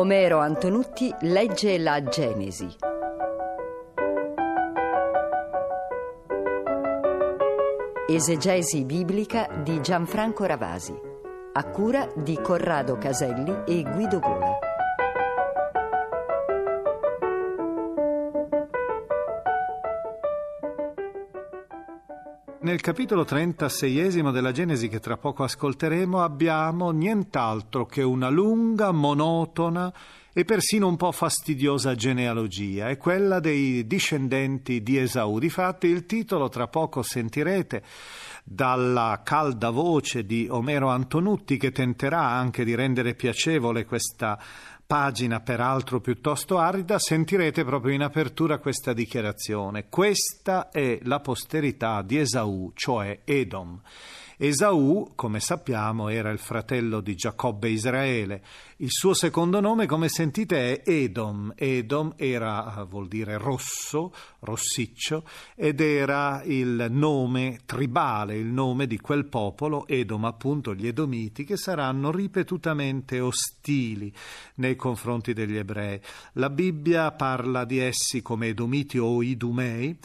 Omero Antonutti legge la Genesi. Esegesi biblica di Gianfranco Ravasi. A cura di Corrado Caselli e Guido Gola. Nel capitolo 36 della Genesi che tra poco ascolteremo abbiamo nient'altro che una lunga, monotona e persino un po' fastidiosa genealogia, è quella dei discendenti di Esaù. Difatti il titolo tra poco sentirete dalla calda voce di Omero Antonutti che tenterà anche di rendere piacevole questa pagina peraltro piuttosto arida, sentirete proprio in apertura questa dichiarazione. Questa è la posterità di Esaù, cioè Edom. Esaù, come sappiamo, era il fratello di Giacobbe Israele. Il suo secondo nome, come sentite, è Edom. Edom era, vuol dire rosso, rossiccio, ed era il nome tribale, il nome di quel popolo, Edom, appunto gli Edomiti, che saranno ripetutamente ostili nei confronti degli ebrei. La Bibbia parla di essi come Edomiti o Idumei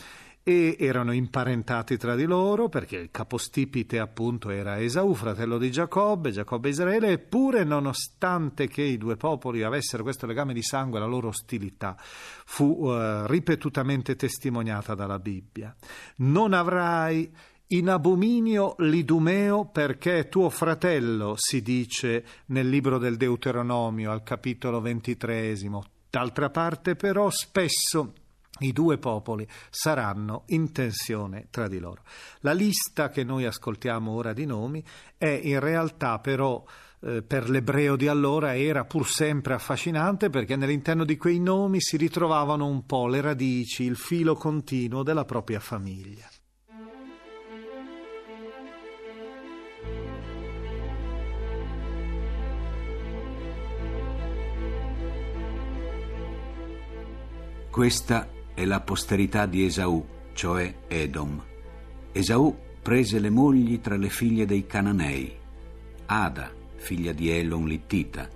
e erano imparentati tra di loro perché il capostipite appunto era Esaù, fratello di Giacobbe, Giacobbe Israele, eppure nonostante che i due popoli avessero questo legame di sangue, la loro ostilità fu uh, ripetutamente testimoniata dalla Bibbia. Non avrai in abominio l'idumeo perché tuo fratello, si dice nel libro del Deuteronomio al capitolo ventitresimo. D'altra parte però spesso i due popoli saranno in tensione tra di loro. La lista che noi ascoltiamo ora di nomi è in realtà però eh, per l'ebreo di allora era pur sempre affascinante perché nell'interno di quei nomi si ritrovavano un po' le radici, il filo continuo della propria famiglia. Questa è la posterità di Esaù, cioè Edom. Esaù prese le mogli tra le figlie dei Cananei, Ada, figlia di Elon Littita,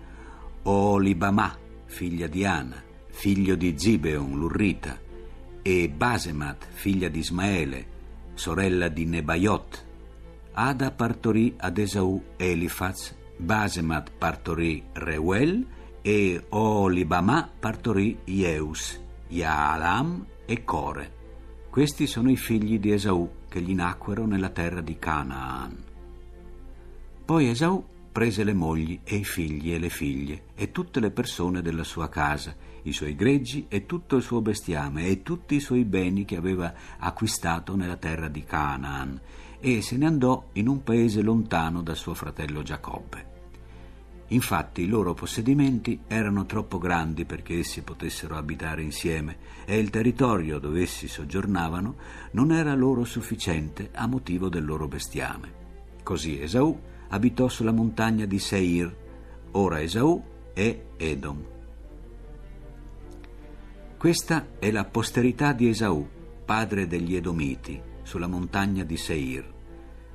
Olibamà, figlia di Ana, figlio di Zibeon l'Urrita, e Basemat, figlia di Ismaele, sorella di Nebaiot. Ada partorì ad Esaù Elifaz, Basemat partorì Reuel e Olibamà partorì Jeus. Yaalam e Core. Questi sono i figli di Esaù che gli nacquero nella terra di Canaan. Poi Esaù prese le mogli e i figli e le figlie e tutte le persone della sua casa, i suoi greggi e tutto il suo bestiame e tutti i suoi beni che aveva acquistato nella terra di Canaan e se ne andò in un paese lontano da suo fratello Giacobbe. Infatti i loro possedimenti erano troppo grandi perché essi potessero abitare insieme e il territorio dove essi soggiornavano non era loro sufficiente a motivo del loro bestiame. Così Esaù abitò sulla montagna di Seir, ora Esaù è Edom. Questa è la posterità di Esaù, padre degli Edomiti, sulla montagna di Seir.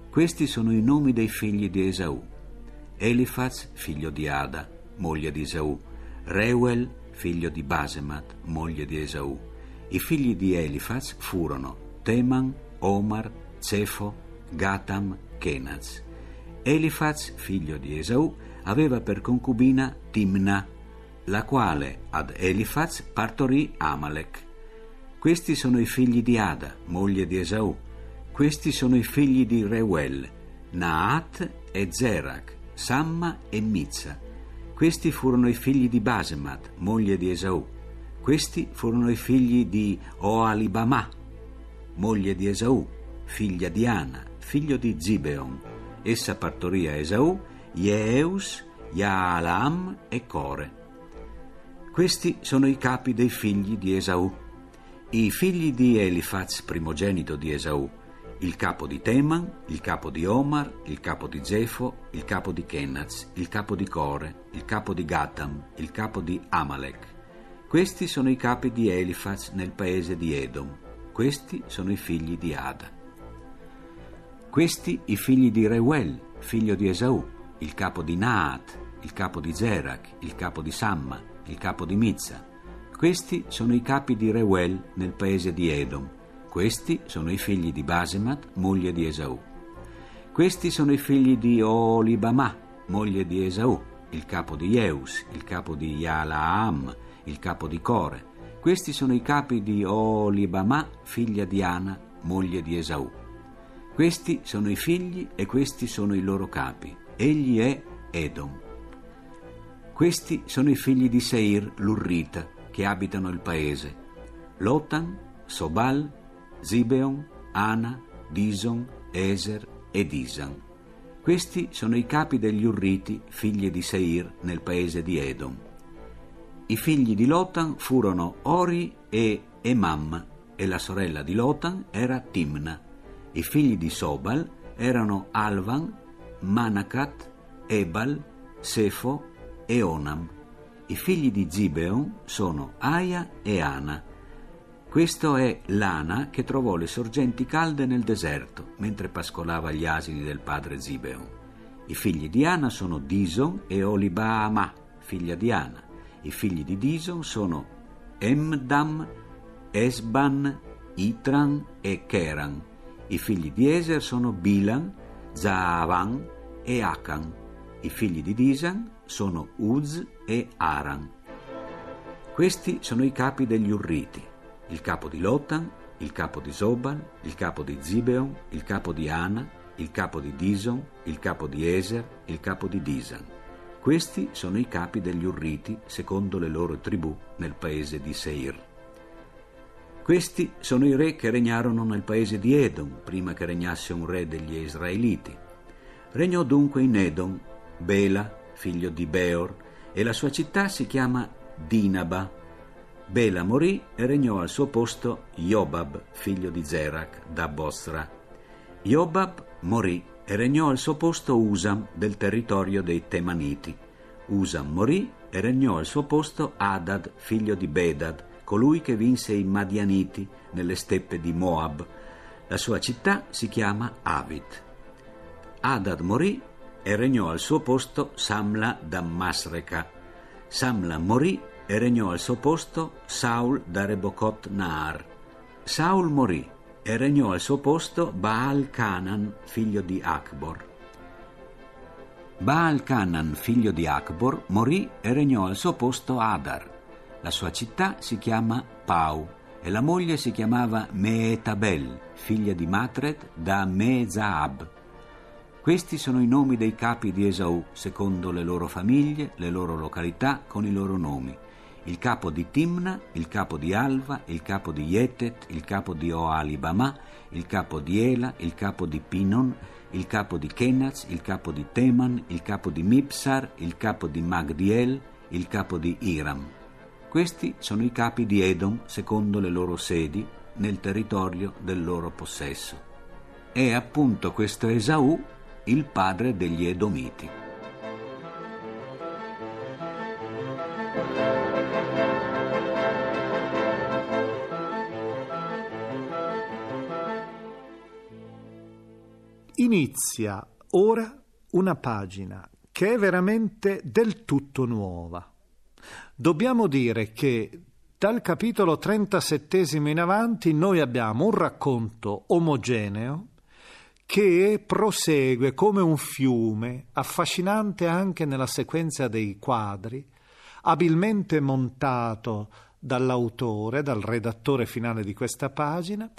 Questi sono i nomi dei figli di Esaù. Elifaz, figlio di Ada, moglie di Esaù, Reuel, figlio di Basemat, moglie di Esaù. I figli di Elifaz furono Teman, Omar, Cefo, Gatam, Kenaz. Elifaz, figlio di Esaù, aveva per concubina Timna, la quale ad Elifaz partorì Amalek. Questi sono i figli di Ada, moglie di Esaù. Questi sono i figli di Reuel, Naat e Zerach, Samma e Mizza. Questi furono i figli di Basemat, moglie di Esaù. Questi furono i figli di Oalibamah, moglie di Esaù, figlia di Ana, figlio di Zibeon. Essa partorì a Esaù, Jeeus, Yaalam e Core. Questi sono i capi dei figli di Esaù. I figli di Elifaz, primogenito di Esaù, il capo di Teman, il capo di Omar, il capo di Zefo, il capo di Kenaz, il capo di Core, il capo di Gatam, il capo di Amalek. Questi sono i capi di Elifaz nel paese di Edom. Questi sono i figli di Ada. Questi i figli di Reuel, figlio di Esaù, il capo di Naat, il capo di Zerach, il capo di Samma, il capo di Mizza. Questi sono i capi di Reuel nel paese di Edom. Questi sono i figli di Basemat, moglie di Esaù. Questi sono i figli di Olibamah, moglie di Esaù, il capo di Eus, il capo di Yalaam, il capo di Core. Questi sono i capi di Olibamah, figlia di Ana, moglie di Esaù. Questi sono i figli e questi sono i loro capi. Egli è Edom. Questi sono i figli di Seir, l'Urrita, che abitano il paese. Lotan, Sobal, Zibeon, Ana, Dison, Eser e Disan. Questi sono i capi degli Urriti, figli di Seir, nel paese di Edom. I figli di Lotan furono Ori e Emam, e la sorella di Lotan era Timna. I figli di Sobal erano Alvan, Manakat, Ebal, Sefo e Onam. I figli di Zibeon sono Aia e Ana. Questo è l'Ana che trovò le sorgenti calde nel deserto mentre pascolava gli asini del padre Zibeon. I figli di Ana sono Dison e Olibaama, figlia di Ana. I figli di Dison sono Emdam, Esban, Itran e Keran. I figli di Eser sono Bilan, Zaavan e Akan. I figli di Disan sono Uz e Aran. Questi sono i capi degli Urriti, il capo di Lotan, il capo di Zobal, il capo di Zibeon, il capo di Ana, il capo di Dison, il capo di Eser, il capo di Disan. Questi sono i capi degli Urriti secondo le loro tribù nel paese di Seir. Questi sono i re che regnarono nel paese di Edom prima che regnasse un re degli Israeliti. Regnò dunque in Edom Bela, figlio di Beor, e la sua città si chiama Dinaba. Bela morì e regnò al suo posto Jobab, figlio di Zerach, da Bosra. Jobab morì e regnò al suo posto Usam del territorio dei Temaniti. Usam morì e regnò al suo posto Adad, figlio di Bedad, colui che vinse i Madianiti nelle steppe di Moab. La sua città si chiama Avit. Adad morì e regnò al suo posto Samla da Masreca. Samla morì e regnò al suo posto Saul da Rebocot Naar. Saul morì e regnò al suo posto Baal Canan, figlio di Akbor. Baal Canan, figlio di Akbor, morì e regnò al suo posto Adar. La sua città si chiama Pau e la moglie si chiamava Meetabel, figlia di Matred da Mezaab. Questi sono i nomi dei capi di Esaù, secondo le loro famiglie, le loro località, con i loro nomi. Il capo di Timna, il capo di Alva, il capo di Yetet, il capo di Oalibama, il capo di Ela, il capo di Pinon, il capo di Kenaz, il capo di Teman, il capo di Mipsar, il capo di Magdiel, il capo di Iram. Questi sono i capi di Edom secondo le loro sedi nel territorio del loro possesso. È appunto questo Esaù il padre degli Edomiti. Inizia ora una pagina che è veramente del tutto nuova. Dobbiamo dire che dal capitolo 37 in avanti noi abbiamo un racconto omogeneo che prosegue come un fiume, affascinante anche nella sequenza dei quadri, abilmente montato dall'autore, dal redattore finale di questa pagina,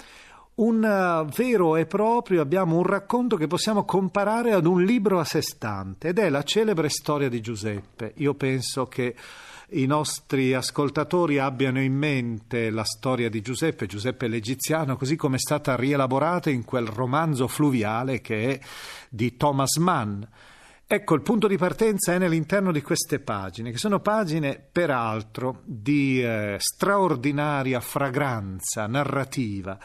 un eh, vero e proprio, abbiamo un racconto che possiamo comparare ad un libro a sé stante ed è la celebre storia di Giuseppe. Io penso che i nostri ascoltatori abbiano in mente la storia di Giuseppe, Giuseppe l'Egiziano, così come è stata rielaborata in quel romanzo fluviale che è di Thomas Mann. Ecco, il punto di partenza è nell'interno di queste pagine, che sono pagine peraltro di eh, straordinaria fragranza narrativa.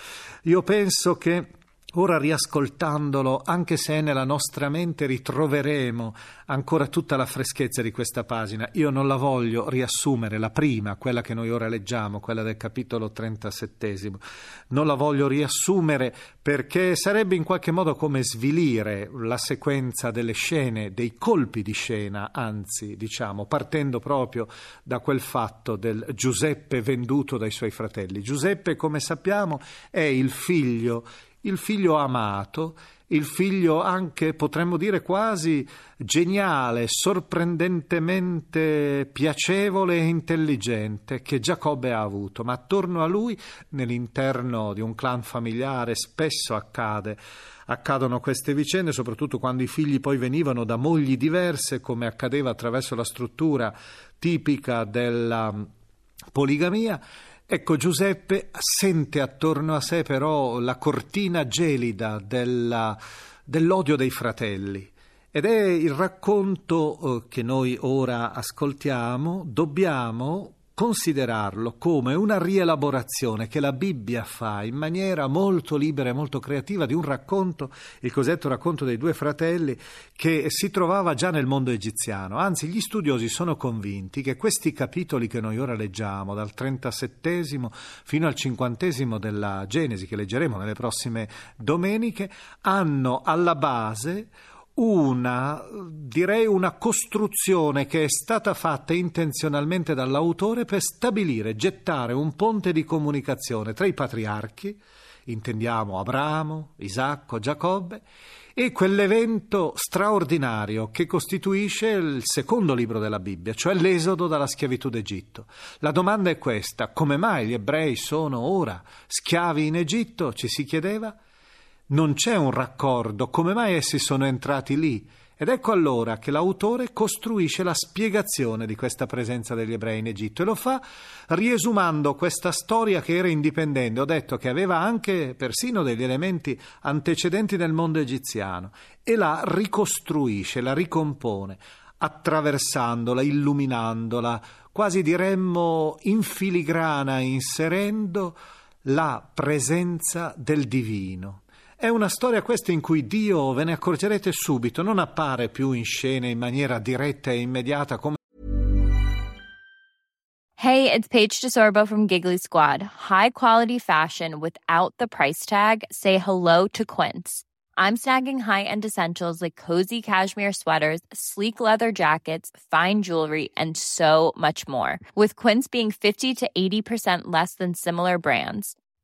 Io penso che Ora riascoltandolo, anche se nella nostra mente, ritroveremo ancora tutta la freschezza di questa pagina. Io non la voglio riassumere, la prima, quella che noi ora leggiamo, quella del capitolo 37. Non la voglio riassumere perché sarebbe in qualche modo come svilire la sequenza delle scene, dei colpi di scena, anzi, diciamo, partendo proprio da quel fatto del Giuseppe venduto dai suoi fratelli. Giuseppe, come sappiamo, è il figlio il figlio amato, il figlio anche, potremmo dire, quasi geniale, sorprendentemente piacevole e intelligente che Giacobbe ha avuto, ma attorno a lui, nell'interno di un clan familiare, spesso accade accadono queste vicende, soprattutto quando i figli poi venivano da mogli diverse, come accadeva attraverso la struttura tipica della poligamia Ecco, Giuseppe sente attorno a sé però la cortina gelida della, dell'odio dei fratelli. Ed è il racconto eh, che noi ora ascoltiamo, dobbiamo considerarlo come una rielaborazione che la Bibbia fa in maniera molto libera e molto creativa di un racconto, il cosiddetto racconto dei due fratelli, che si trovava già nel mondo egiziano. Anzi, gli studiosi sono convinti che questi capitoli che noi ora leggiamo, dal 37 fino al 50 della Genesi, che leggeremo nelle prossime domeniche, hanno alla base una, direi una costruzione che è stata fatta intenzionalmente dall'autore per stabilire, gettare un ponte di comunicazione tra i patriarchi, intendiamo Abramo, Isacco, Giacobbe, e quell'evento straordinario che costituisce il secondo libro della Bibbia, cioè l'esodo dalla schiavitù d'Egitto. La domanda è questa, come mai gli ebrei sono ora schiavi in Egitto? Ci si chiedeva non c'è un raccordo, come mai essi sono entrati lì? Ed ecco allora che l'autore costruisce la spiegazione di questa presenza degli ebrei in Egitto e lo fa riesumando questa storia che era indipendente. Ho detto che aveva anche persino degli elementi antecedenti nel mondo egiziano e la ricostruisce, la ricompone, attraversandola, illuminandola, quasi diremmo in filigrana, inserendo la presenza del divino. È una storia questa in cui Dio, ve ne accorgerete subito, non appare più in scena in maniera diretta e immediata come Hey, it's Paige DeSorbo from Giggly Squad. High quality fashion without the price tag. Say hello to Quince. I'm snagging high-end essentials like cozy cashmere sweaters, sleek leather jackets, fine jewelry, and so much more. With Quince being 50 to 80% less than similar brands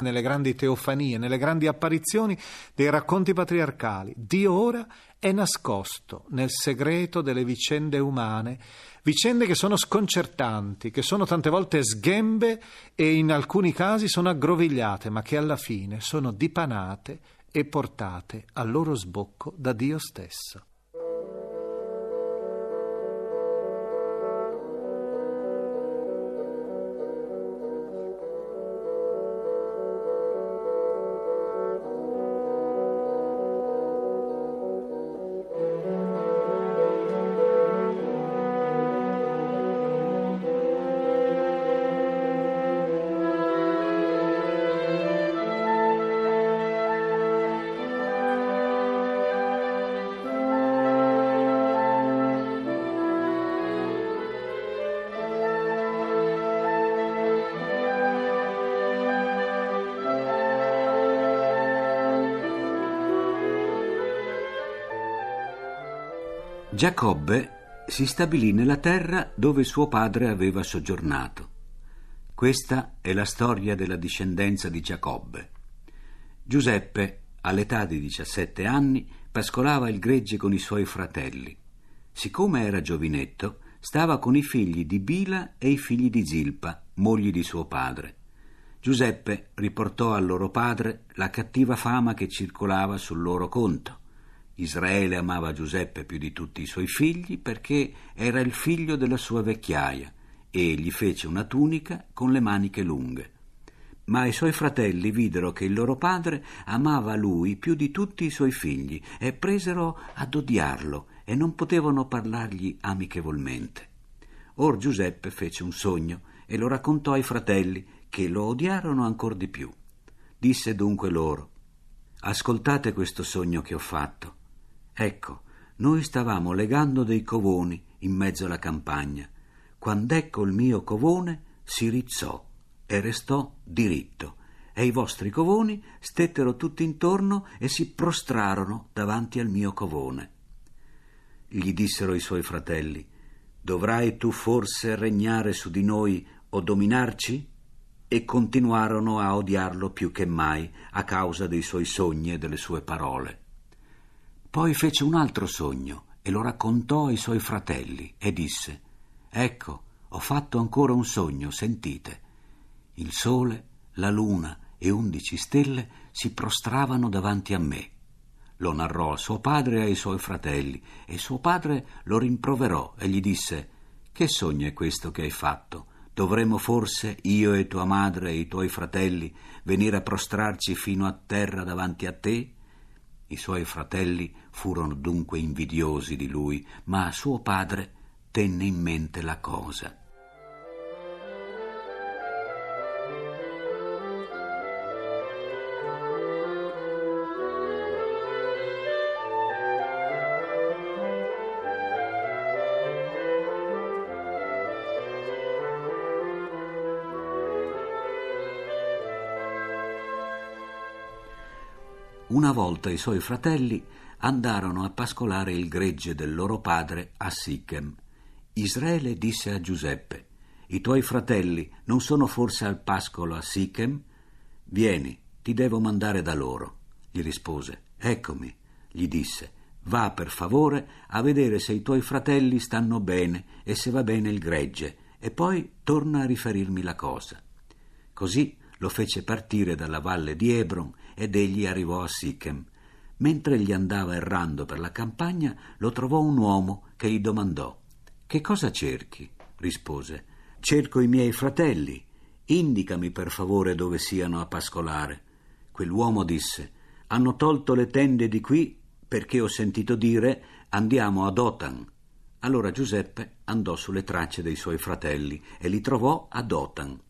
Nelle grandi teofanie, nelle grandi apparizioni dei racconti patriarcali, Dio ora è nascosto nel segreto delle vicende umane, vicende che sono sconcertanti, che sono tante volte sghembe e in alcuni casi sono aggrovigliate, ma che alla fine sono dipanate e portate al loro sbocco da Dio stesso. Giacobbe si stabilì nella terra dove suo padre aveva soggiornato. Questa è la storia della discendenza di Giacobbe. Giuseppe, all'età di 17 anni, pascolava il gregge con i suoi fratelli. Siccome era giovinetto, stava con i figli di Bila e i figli di Zilpa, mogli di suo padre. Giuseppe riportò al loro padre la cattiva fama che circolava sul loro conto. Israele amava Giuseppe più di tutti i suoi figli perché era il figlio della sua vecchiaia e gli fece una tunica con le maniche lunghe. Ma i suoi fratelli videro che il loro padre amava lui più di tutti i suoi figli e presero ad odiarlo e non potevano parlargli amichevolmente. Or Giuseppe fece un sogno e lo raccontò ai fratelli, che lo odiarono ancor di più. Disse dunque loro: Ascoltate questo sogno che ho fatto. Ecco, noi stavamo legando dei covoni in mezzo alla campagna, quando ecco il mio covone si rizzò e restò diritto, e i vostri covoni stettero tutti intorno e si prostrarono davanti al mio covone. Gli dissero i suoi fratelli, Dovrai tu forse regnare su di noi o dominarci? E continuarono a odiarlo più che mai a causa dei suoi sogni e delle sue parole. Poi fece un altro sogno e lo raccontò ai suoi fratelli e disse Ecco, ho fatto ancora un sogno, sentite. Il sole, la luna e undici stelle si prostravano davanti a me. Lo narrò a suo padre e ai suoi fratelli, e suo padre lo rimproverò e gli disse Che sogno è questo che hai fatto? Dovremmo forse, io e tua madre e i tuoi fratelli, venire a prostrarci fino a terra davanti a te? I suoi fratelli furono dunque invidiosi di lui, ma suo padre tenne in mente la cosa. Una volta i suoi fratelli andarono a pascolare il gregge del loro padre a Sichem. Israele disse a Giuseppe: I tuoi fratelli non sono forse al pascolo a Sichem? Vieni, ti devo mandare da loro. Gli rispose: Eccomi. Gli disse: Va per favore a vedere se i tuoi fratelli stanno bene e se va bene il gregge, e poi torna a riferirmi la cosa. Così lo fece partire dalla valle di Hebron ed egli arrivò a Sichem. Mentre egli andava errando per la campagna, lo trovò un uomo che gli domandò: Che cosa cerchi? rispose: Cerco i miei fratelli. Indicami per favore dove siano a pascolare. Quell'uomo disse: Hanno tolto le tende di qui perché ho sentito dire andiamo a Dotan. Allora Giuseppe andò sulle tracce dei suoi fratelli e li trovò a Dotan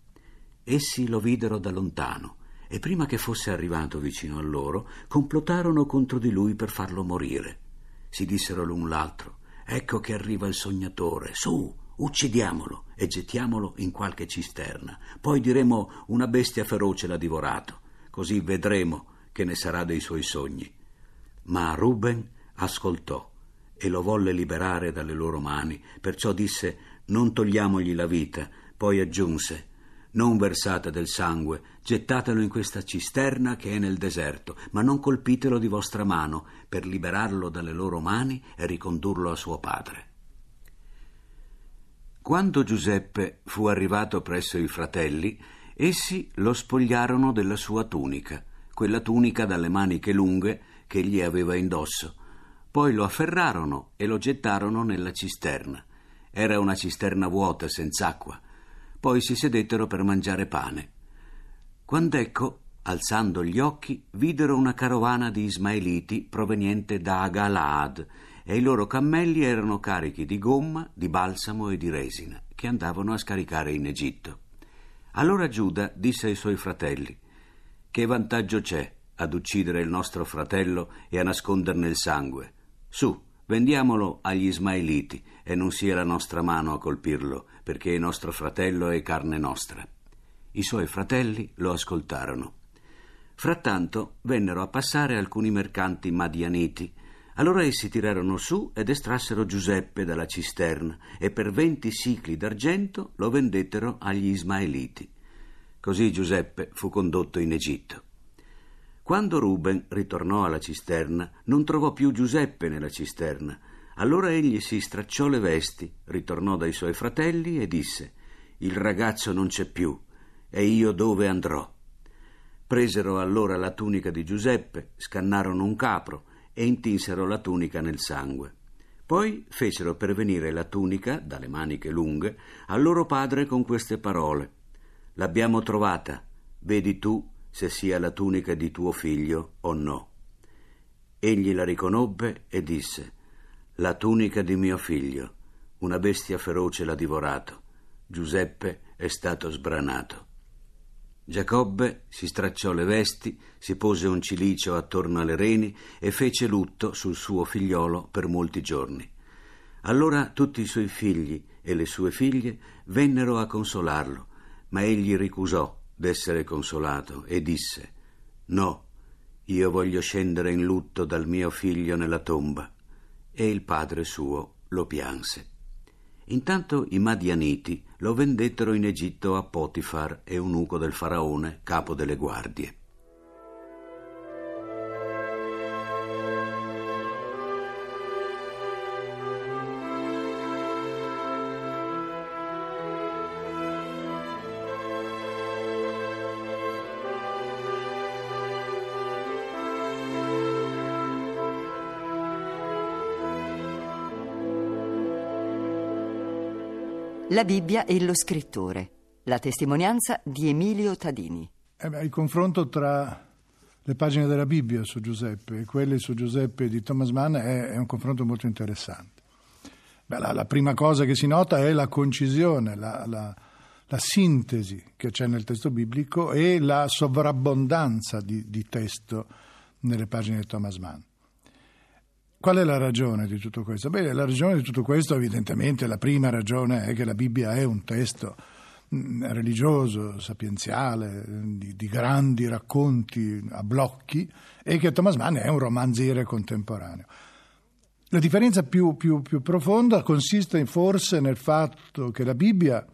essi lo videro da lontano e prima che fosse arrivato vicino a loro, complotarono contro di lui per farlo morire. Si dissero l'un l'altro: Ecco che arriva il sognatore, su, uccidiamolo e gettiamolo in qualche cisterna. Poi diremo una bestia feroce l'ha divorato, così vedremo che ne sarà dei suoi sogni. Ma Ruben ascoltò e lo volle liberare dalle loro mani, perciò disse non togliamogli la vita, poi aggiunse non versate del sangue, gettatelo in questa cisterna che è nel deserto, ma non colpitelo di vostra mano, per liberarlo dalle loro mani e ricondurlo a suo padre. Quando Giuseppe fu arrivato presso i fratelli, essi lo spogliarono della sua tunica, quella tunica dalle maniche lunghe che egli aveva indosso. Poi lo afferrarono e lo gettarono nella cisterna. Era una cisterna vuota, senza acqua poi si sedettero per mangiare pane. Quand'ecco, alzando gli occhi, videro una carovana di ismaeliti proveniente da Galaad e i loro cammelli erano carichi di gomma, di balsamo e di resina, che andavano a scaricare in Egitto. Allora Giuda disse ai suoi fratelli: Che vantaggio c'è ad uccidere il nostro fratello e a nasconderne il sangue? Su, vendiamolo agli ismaeliti e non sia la nostra mano a colpirlo, perché è nostro fratello e carne nostra. I suoi fratelli lo ascoltarono. Frattanto vennero a passare alcuni mercanti madianiti. Allora essi tirarono su ed estrassero Giuseppe dalla cisterna e per venti sicli d'argento lo vendettero agli ismaeliti. Così Giuseppe fu condotto in Egitto. Quando Ruben ritornò alla cisterna, non trovò più Giuseppe nella cisterna, allora egli si stracciò le vesti, ritornò dai suoi fratelli e disse Il ragazzo non c'è più, e io dove andrò? Presero allora la tunica di Giuseppe, scannarono un capro e intinsero la tunica nel sangue. Poi fecero pervenire la tunica, dalle maniche lunghe, al loro padre con queste parole L'abbiamo trovata, vedi tu se sia la tunica di tuo figlio o no. Egli la riconobbe e disse la tunica di mio figlio. Una bestia feroce l'ha divorato. Giuseppe è stato sbranato. Giacobbe si stracciò le vesti, si pose un cilicio attorno alle reni e fece lutto sul suo figliolo per molti giorni. Allora tutti i suoi figli e le sue figlie vennero a consolarlo, ma egli ricusò d'essere consolato e disse: No, io voglio scendere in lutto dal mio figlio nella tomba e il padre suo lo pianse. Intanto i Madianiti lo vendettero in Egitto a Potifar, eunuco del faraone, capo delle guardie. La Bibbia e lo scrittore. La testimonianza di Emilio Tadini. Eh il confronto tra le pagine della Bibbia su Giuseppe e quelle su Giuseppe di Thomas Mann è, è un confronto molto interessante. Beh, la, la, prima cosa che si nota è la concisione, la, la, la, sintesi che c'è nel testo biblico e la sovrabbondanza di, di testo nelle pagine di Thomas Mann. Qual è la ragione di tutto questo? Beh, la ragione di tutto questo, evidentemente, la prima ragione è che la Bibbia è un testo mm, religioso, sapienziale, di, di, grandi racconti a blocchi e che Thomas Mann è un romanziere contemporaneo. La differenza più, più, più profonda consiste forse nel fatto che la Bibbia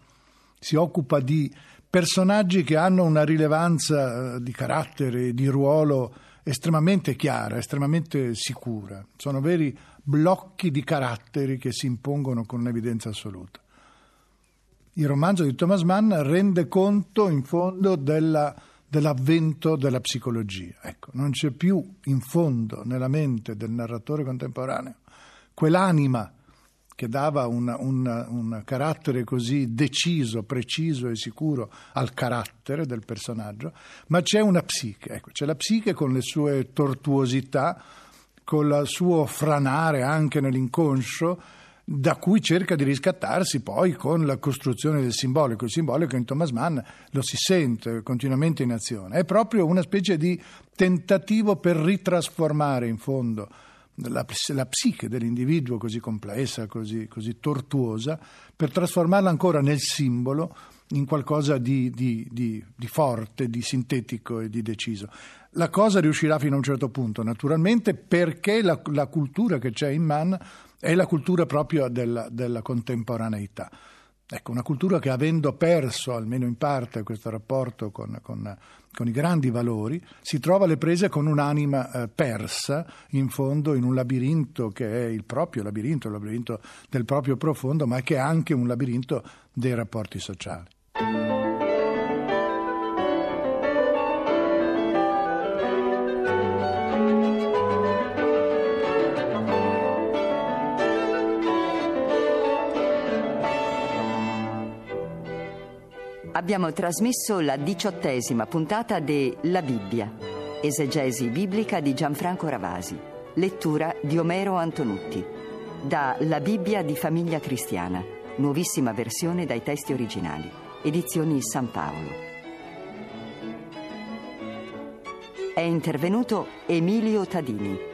si occupa di personaggi che hanno una rilevanza eh, di carattere, di ruolo estremamente chiara, estremamente sicura. Sono veri blocchi di caratteri che si impongono con un'evidenza assoluta. Il romanzo di Thomas Mann rende conto in fondo della, dell'avvento della psicologia. Ecco, non c'è più in fondo nella mente del narratore contemporaneo quell'anima che dava un, un, un, carattere così deciso, preciso e sicuro al carattere del personaggio, ma c'è una psiche, ecco, c'è la psiche con le sue tortuosità, con il suo franare anche nell'inconscio, da cui cerca di riscattarsi poi con la costruzione del simbolico. Il simbolico in Thomas Mann lo si sente continuamente in azione. È proprio una specie di tentativo per ritrasformare in fondo la, la psiche dell'individuo così complessa, così, così, tortuosa, per trasformarla ancora nel simbolo in qualcosa di, di, di, di forte, di sintetico e di deciso. La cosa riuscirà fino a un certo punto, naturalmente, perché la, la cultura che c'è in Mann è la cultura proprio della, della contemporaneità. Ecco, una cultura che avendo perso, almeno in parte, questo rapporto con, con, con i grandi valori, si trova alle prese con un'anima eh, persa, in fondo, in un labirinto che è il proprio labirinto, il labirinto del proprio profondo, ma che è anche un labirinto dei rapporti sociali. Abbiamo trasmesso la diciottesima puntata de La Bibbia, esegesi biblica di Gianfranco Ravasi, lettura di Omero Antonutti, da La Bibbia di Famiglia Cristiana, nuovissima versione dai testi originali, edizioni San Paolo. È intervenuto Emilio Tadini.